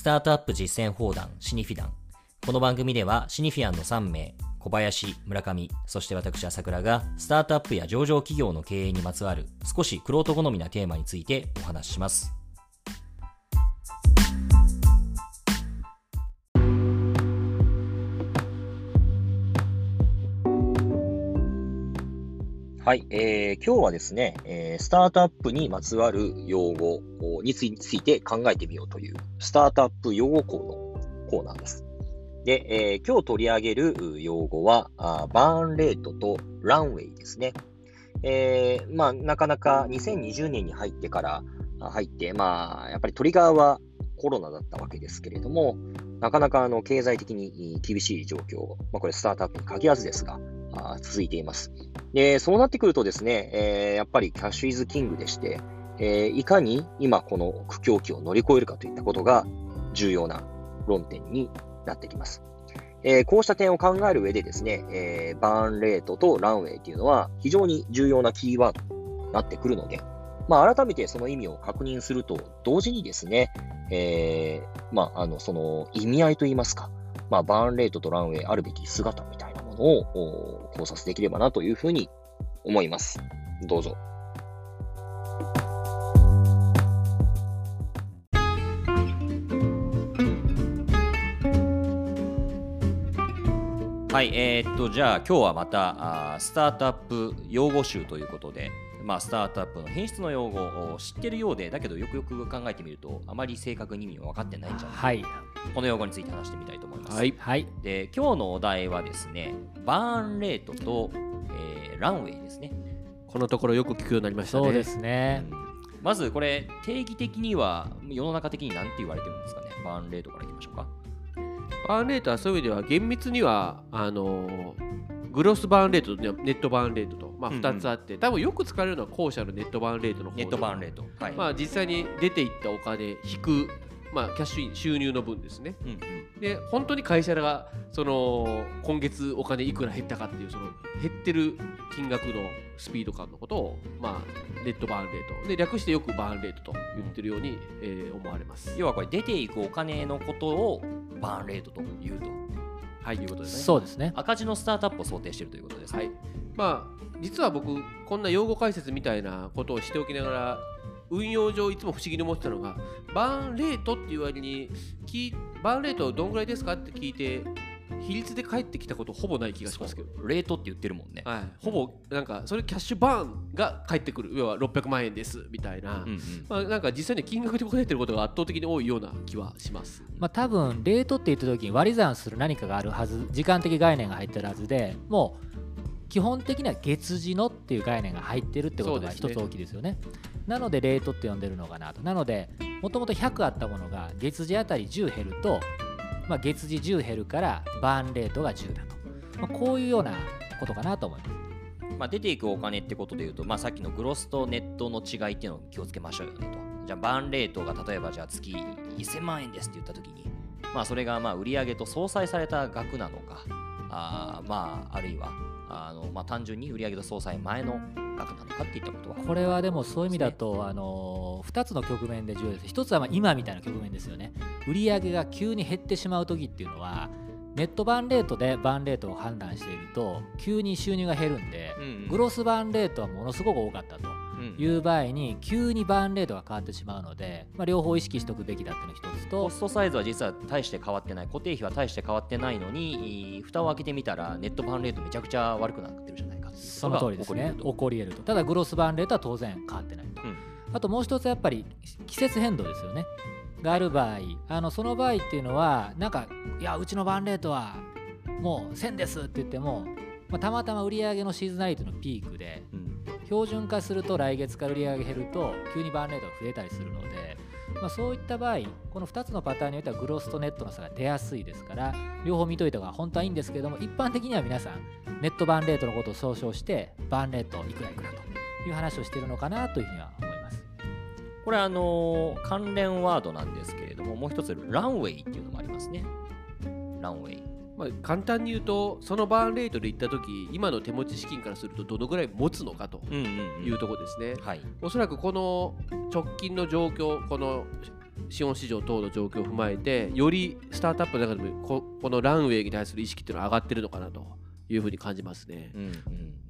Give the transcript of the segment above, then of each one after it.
スタートアップ実践砲弾シニフィダン。この番組ではシニフィアンの3名、小林、村上、そして私朝倉がスタートアップや上場企業の経営にまつわる少しクロート好みなテーマについてお話しします。はい、えー、今日はですね、えー、スタートアップにまつわる用語について考えてみようという、スタートアップ用語項のコーナーです。で、えー、今日取り上げる用語はあ、バーンレートとランウェイですね。えー、まあ、なかなか2020年に入ってから入って、まあ、やっぱりトリガーはコロナだったわけですけれども、なかなかあの経済的に厳しい状況、まあ、これスタートアップに限らずですが、あ続いています。で、そうなってくるとですね、えー、やっぱりキャッシュイズキングでして、えー、いかに今この苦境期を乗り越えるかといったことが重要な論点になってきます。えー、こうした点を考える上でですね、えー、バーンレートとランウェイというのは非常に重要なキーワードになってくるので、まあ、改めてその意味を確認すると同時にですね、えー、まあ、あの、その意味合いといいますか、まあ、バーンレートとランウェイあるべき姿みたいなを考察できればなというふうに思います。どうぞ。はい、えー、っと、じゃあ今日はまたあスタートアップ用語集ということで、まあ、スタートアップの品質の用語を知ってるようで、だけどよくよく考えてみると、あまり正確に意味は分かってないんじゃないか、はい、この用語について話してみたいと思います。はい、はい、で今日のお題はですね、バーンレートと、えー、ランウェイですね。このところよく聞くようになりましたね。そうですね。うん、まずこれ、定義的には世の中的に何て言われてるんですかね？バーンレートからいきましょうか。バーンレートはそういう意味では厳密にはあのグロスバーンレートとネットバーンレートと、まあ、2つあって、うんうん、多分よく使われるのは後者のネットバーンレートの方ネットバーンレート、はい、まあ、実際に出ていったお金引く、まあ、キャッシュイン収入の分ですね、うんうん、で本当に会社がその今月お金いくら減ったかっていうその減ってる金額のスピード感のことを、まあ、ネットバーンレート。で略してよくバーンレートと言ってるように、えー、思われます。要はこれ出ていくお金のことをバーンレートというとはいいうことですね。そうですね。赤字のスタートアップを想定しているということです、ね、はい。まあ実は僕こんな用語解説みたいなことをしておきながら運用上いつも不思議に思ってたのがバーンレートっていう割にバーンレートどんぐらいですかって聞いて比率で返ってきたことほぼない気がしますけど。レートって言ってるもんね、はい、ほぼなんかそれキャッシュバーンが返ってくる。要は600万円ですみたいな、うんうん、まあ、なんか実際に金額で答えてることが圧倒的に多いような気はします、まあ、多分レートって言った時に割り算する何かがあるはず時間的概念が入ってるはずでもう基本的には月次のっていう概念が入ってるってことが一つ大きいですよね。ねなのでレートって呼んでるのかなと。なのでもともと100あったものが月次あたり10減るとまあ、月次10減るからバーンレートが10だと、まあ、こういうようなことかなと思います。まあ、出ていくお金ってことでいうと、まあ、さっきのグロスとネットの違いっていうのを気をつけましょうよねと。じゃあバーンレートが例えばじゃあ月1000万円ですって言ったときに、まあ、それがまあ売上と相殺された額なのか、あまあ、あるいはあの、まあ、単純に売上と相殺前の額なのかっていったことはこれはでもそういう意味だと、あの2つの局面で重要です。1つはま今みたいな局面ですよね。売上が急に減ってしまう時っていうのはネットバンレートでバンレートを判断していると急に収入が減るんで、うんうん、グロスバンレートはものすごく多かったという場合に急にバーンレートが変わってしまうので、まあ、両方意識しておくべきだっていうのが一つとコストサイズは実は大して変わってない固定費は大して変わってないのに蓋を開けてみたらネットバーンレートめちゃくちゃ悪くなってるじゃないかその通りですね。起こり得ると。ただグロスバーンレートは当然変わってないと、うん、あともう一つやっぱり季節変動ですよねがある場合あのその場合っていうのはなんかいやうちのバーンレートはもう1000ですって言っても、まあ、たまたま売上のシーズナリティのピークで、うん標準化すると来月から売り上げ減ると急にバーンレートが増えたりするので、まあ、そういった場合この2つのパターンにおいてはグロスとネットの差が出やすいですから両方見といた方が本当はいいんですけども一般的には皆さんネットバーンレートのことを総称してバーンレートいくらいくらという話をしているのかなというふうには思います。これあのー、関連ワードなんですけれどももう一つランウェイっていうのもありますね。ランウェイ。まあ、簡単に言うとそのバーンレートで行った時今の手持ち資金からするとどのぐらい持つのかというところですね、はい、おそらくこの直近の状況この資本市場等の状況を踏まえてよりスタートアップの中でもここのランウェイに対する意識っていうのは上がってるのかなというふうに感じますね。うん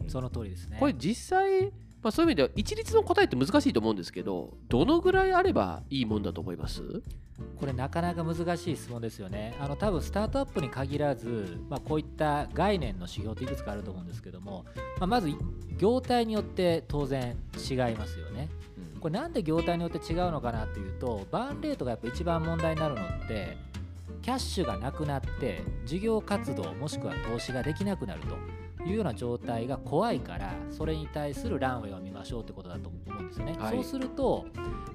うん、その通りですねこれ実際まあ、そういう意味では一律の答えって難しいと思うんですけどどのぐらいあればいいもんだと思います？これなかなか難しい質問ですよね。あの多分スタートアップに限らず、まあ、こういった概念の指標っていくつかあると思うんですけども、まあ、まず業態によって当然違いますよね。これなんで業態によって違うのかなっていうとバーンレートがやっぱ一番問題になるのってキャッシュがなくなって事業活動もしくは投資ができなくなるというような状態が怖いからそれに対するランウェイを見ましょうってことだと思うんですよね。はい、そうすると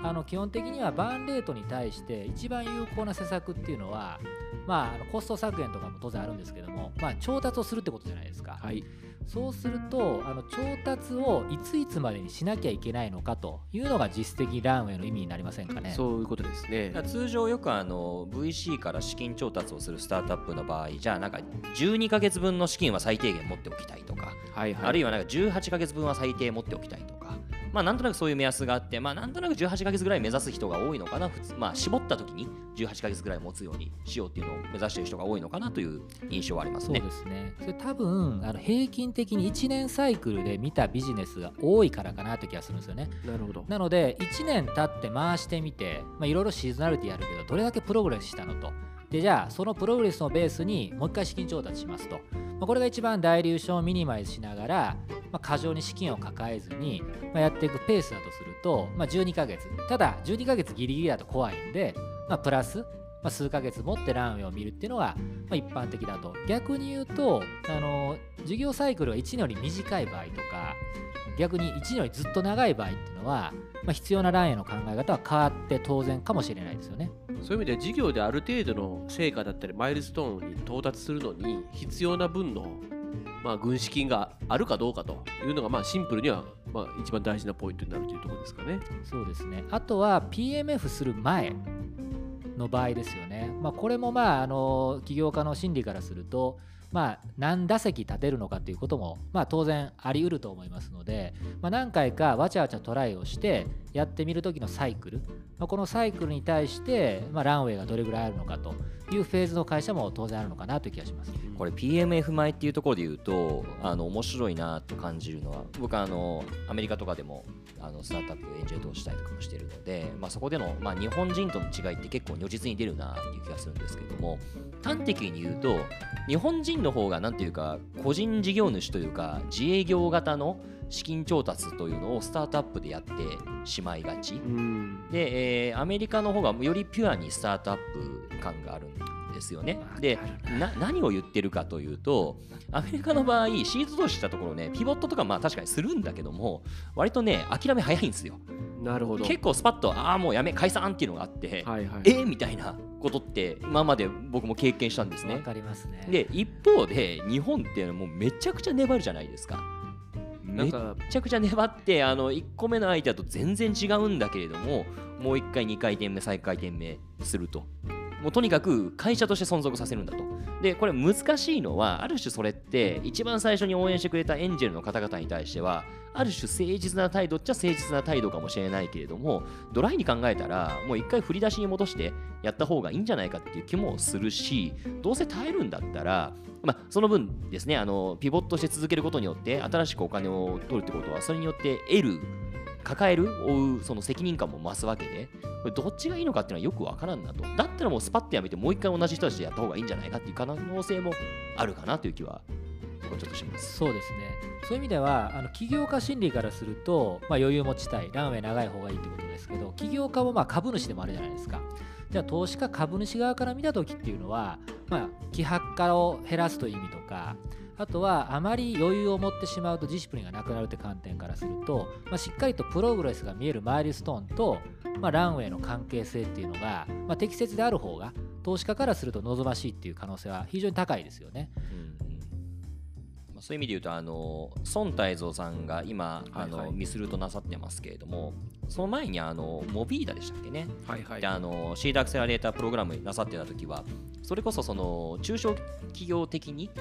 あの基本的にはバーンレートに対して一番有効な施策っていうのは、まあ、あのコスト削減とかも当然あるんですけども、まあ、調達をするってことじゃないですか。はいそうするとあの調達をいついつまでにしなきゃいけないのかというのが実質的ランウェイの意味になりませんかね。そういうことですね通常よくあの VC から資金調達をするスタートアップの場合じゃあなんか12か月分の資金は最低限持っておきたいとか、はいはい、あるいはなんか18か月分は最低持っておきたいとか。まあ、なんとなくそういう目安があって、まあ、なんとなく18ヶ月ぐらい目指す人が多いのかな、普通まあ、絞った時に18ヶ月ぐらい持つようにしようっていうのを目指している人が多いのかなという印象はありますね。そうですねそれ多分あの平均的に1年サイクルで見たビジネスが多いからかなという気がするんですよね。なるほどなので、1年経って回してみて、いろいろシーズナリティやるけど、どれだけプログレスしたのと。でじゃあそのプログレスのベースにもう一回資金調達しますと、ま、これが一番ダイリューションをミニマイズしながら、ま、過剰に資金を抱えずに、ま、やっていくペースだとすると、ま、12ヶ月。ただ12ヶ月ギリギリだと怖いんで、ま、プラス、まあ、数ヶ月持ってランウェイを見るっていうのが、まあ、一般的だと逆に言うとあの事業サイクルが1年より短い場合とか逆に1年よりずっと長い場合っていうのは、まあ、必要なランへの考え方は変わって当然かもしれないですよね。そういう意味では事業である程度の成果だったりマイルストーンに到達するのに必要な分のまあ、軍資金があるかどうかというのがまあシンプルにはまあ一番大事なポイントになるというところですかね。そうですねあとは PMF する前の場合ですよね。まあ、これもまああの起業家の心理からするとまあ、何打席立てるのかということも、まあ、当然あり得ると思いますので、まあ、何回かわちゃわちゃトライをしてやってみる時のサイクル、まあ、このサイクルに対して、まあ、ランウェイがどれぐらいあるのかというフェーズの会社も当然あるのかなという気がします。これ PMF 前っていうところで言うとあの面白いなと感じるのは僕はあのアメリカとかでもあのスタートアップエンジェル投資したりとかもしてるので、まあ、そこでの、まあ、日本人との違いって結構如実に出るなっていう気がするんですけれども端的に言うと日本人の方が何ていうか個人事業主というか自営業型の資金調達というのをスタートアップでやってしまいがち、で、えー、アメリカの方がよりピュアにスタートアップ感があるんですよね。で何を言ってるかというとアメリカの場合シーズ投資したところねピボットとかまあ確かにするんだけども割とね諦め早いんですよ。なるほど。結構スパッとああもうやめ解散っていうのがあって、はいはい、えー、みたいなことって今まで僕も経験したんですね。わかりますねで一方で日本っていうのはもうめちゃくちゃ粘るじゃないですか。めちゃくちゃ粘ってあの1個目の相手だと全然違うんだけれどももう1回2回転目3回転目するともうとにかく会社として存続させるんだと。でこれ難しいのはある種それって一番最初に応援してくれたエンジェルの方々に対してはある種誠実な態度っちゃ誠実な態度かもしれないけれどもドライに考えたらもう一回振り出しに戻してやった方がいいんじゃないかっていう気もするしどうせ耐えるんだったらまあ、その分ですねあのピボットして続けることによって新しくお金を取るってことはそれによって得る抱える負うその責任感も増すわけでこれどっちがいいのかっていうのはよくわからんなと。だったらもうスパッとやめてもう一回同じ人たちでやった方がいいんじゃないかっていう可能性もあるかなという気はちょっとします。そうですね。そういう意味ではあの起業家心理からすると、まあ、余裕持ちたいランウェイ長い方がいいってことですけど起業家もまあ株主でもあるじゃないですか。じゃあ投資家株主側から見た時っていうのは、まあ、希薄化を減らすという意味とかあとはあまり余裕を持ってしまうとディシプリンがなくなるって観点からすると、まあ、しっかりとプログレスが見えるマイルストーンと、まあ、ランウェイの関係性っていうのが、まあ、適切である方が投資家からすると望ましいっていう可能性は非常に高いですよね。そういう意味で言うと、あの孫泰造さんが今、あの、はいはい、ミスルートなさってますけれども、その前にあのモビーダでしたっけね、はいはい、であのシードアクセラレータープログラムなさってた時は、それこそその中小企業的に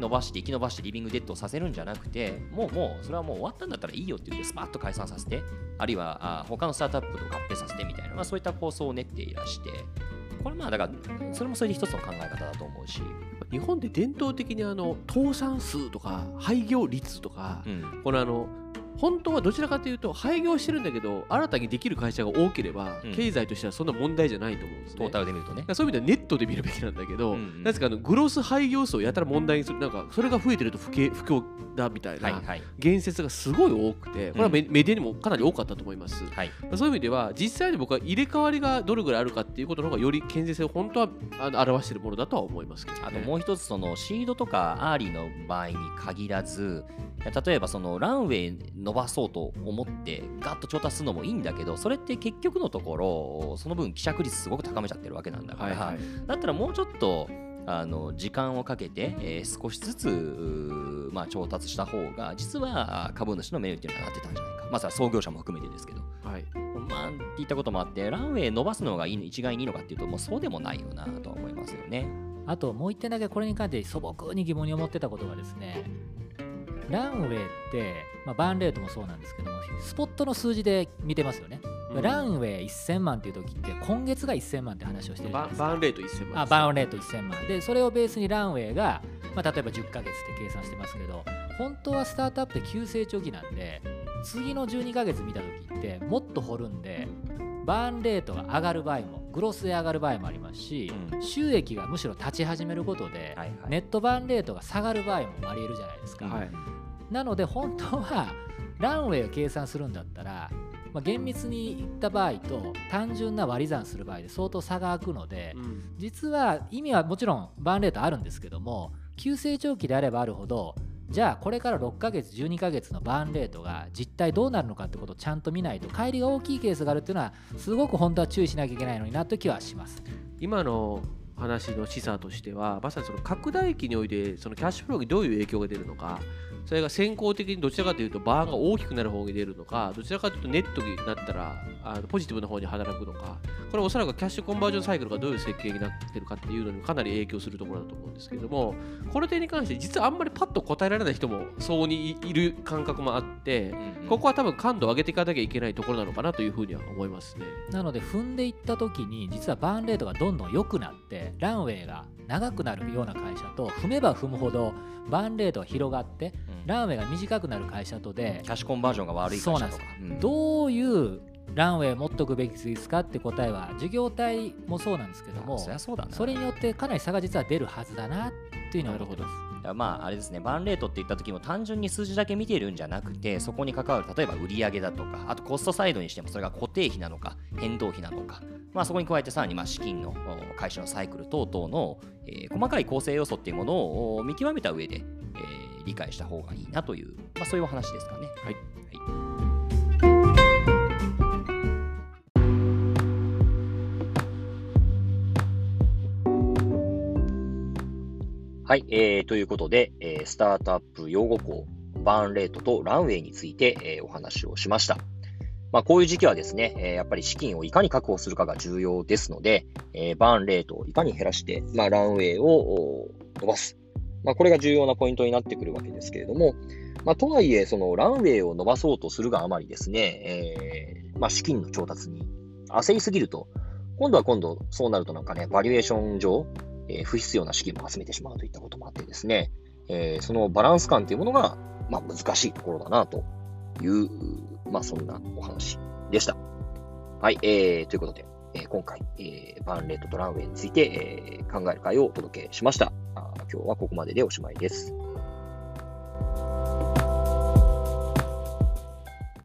伸ばして生き伸ばしてリビングデッドをさせるんじゃなくてもうもうそれはもう終わったんだったらいいよって言ってスパッと解散させてあるいはあ他のスタートアップと合併させてみたいな、まあ、そういった構想を練っていらしてこれまあだからそれもそれで一つの考え方だと思うし。日本で伝統的にあの倒産数とか廃業率とか、うん、このあの本当はどちらかというと廃業してるんだけど新たにできる会社が多ければ、うん、経済としてはそんな問題じゃないと思うんですね。トータルで見るとね。そういう意味ではネットで見るべきなんだけど、うんうん、なんですかあのグロス廃業数をやたら問題にするなんかそれが増えてると不不況だみたいな言説がすごい多くてこれはメ,、ディアにもかなり多かったと思います。はい、そういう意味では実際に僕は入れ替わりがどれぐらいあるかっていうことの方がより健全性を本当は表しているものだとは思いますけど、ね、あともう一つそのシードとかアーリーの場合に限らず例えばそのランウェイ伸ばそうと思ってガッと調達するのもいいんだけどそれって結局のところその分希釈率すごく高めちゃってるわけなんだから、はいはい、だったらもうちょっとあの時間をかけて、えー、少しずつ、まあ、調達した方が実は株主のメリットになってたんじゃないか。まずは創業者も含めてですけど、はい。まあ、っていったこともあってランウェイ伸ばすのがいい一概にいいのかっていうともうそうでもないよなと思いますよね。あともう一点だけこれに関して素朴に疑問に思ってたことはですねランウェイって、まあ、バーンレートもそうなんですけどもスポットの数字で見てますよね、うん、ランウェイ1000万っていう時って今月が1000万って話をしてるバーンレート1000万あバーンレート1000万。でそれをベースにランウェイが、まあ、例えば10ヶ月って計算してますけど本当はスタートアップって急成長期なんで次の12ヶ月見た時ってもっと掘るんでバーンレートが上がる場合もグロスで上がる場合もありますし、うん、収益がむしろ立ち始めることで、ネットバーンレートが下がる場合もありえるじゃないですか、はい、なので本当は ランウェイを計算するんだったら、まあ、厳密にいった場合と単純な割り算する場合で相当差が空くので、うん、実は意味はもちろんバーンレートあるんですけども急成長期であればあるほどじゃあこれから6ヶ月12ヶ月のバーンレートが実態どうなるのかってことをちゃんと見ないと乖離が大きいケースがあるっていうのはすごく本当は注意しなきゃいけないのになという気はします。今の話の示唆としてはまさにその拡大期においてそのキャッシュフローにどういう影響が出るのかそれが先行的にどちらかというとバーンが大きくなる方に出るのかどちらかというとネットになったらあのポジティブな方に働くのかこれはおそらくキャッシュコンバージョンサイクルがどういう設計になっているかっていうのにかなり影響するところだと思うんですけれどもこの点に関して実はあんまりパッと答えられない人もそうにいる感覚もあって、ここは多分感度を上げていかなきゃいけないところなのかなというふうには思いますね。なので踏んでいった時に実はバーンレートがどんどん良くなってランウェイが長くなるような会社と踏めば踏むほどバーンレートが広がって、ランウェイが短くなる会社とでキャッシュコンバージョンが悪い会社とか、うん、どういうランウェイ持っとくべきですかって答えは事業体もそうなんですけどもそれによってかなり差が実は出るはずだなっていうのは思ってます。まああれですね、バンレートって言った時も単純に数字だけ見てるんじゃなくて、そこに関わる例えば売上だとか、あとコストサイドにしてもそれが固定費なのか、変動費なのか、まあ、そこに加えてさらにまあ資金の会社のサイクル等々の、えー、細かい構成要素っていうものを見極めた上で、えー、理解した方がいいなという、まあ、そういうお話ですかね。はいはい、えー、ということで、えー、スタートアップ用語校、バーンレートとランウェイについて、えー、お話をしました。まあ、こういう時期はですね、えー、やっぱり資金をいかに確保するかが重要ですので、えー、バーンレートをいかに減らして、まあ、ランウェイを伸ばす。まあ、これが重要なポイントになってくるわけですけれども、まあ、とはいえ、そのランウェイを伸ばそうとするがあまりですね、えー、まあ、資金の調達に焦りすぎると、今度は今度、そうなるとなんかね、バリエーション上、えー、不必要な資金も集めてしまうといったこともあってですね、えー、そのバランス感というものが、まあ、難しいところだなという、まあ、そんなお話でした。はい、えー、ということで、えー、今回、えー、バーンレットとランウェイについて、えー、考える会をお届けしました。あ今日はここまででおしまいです。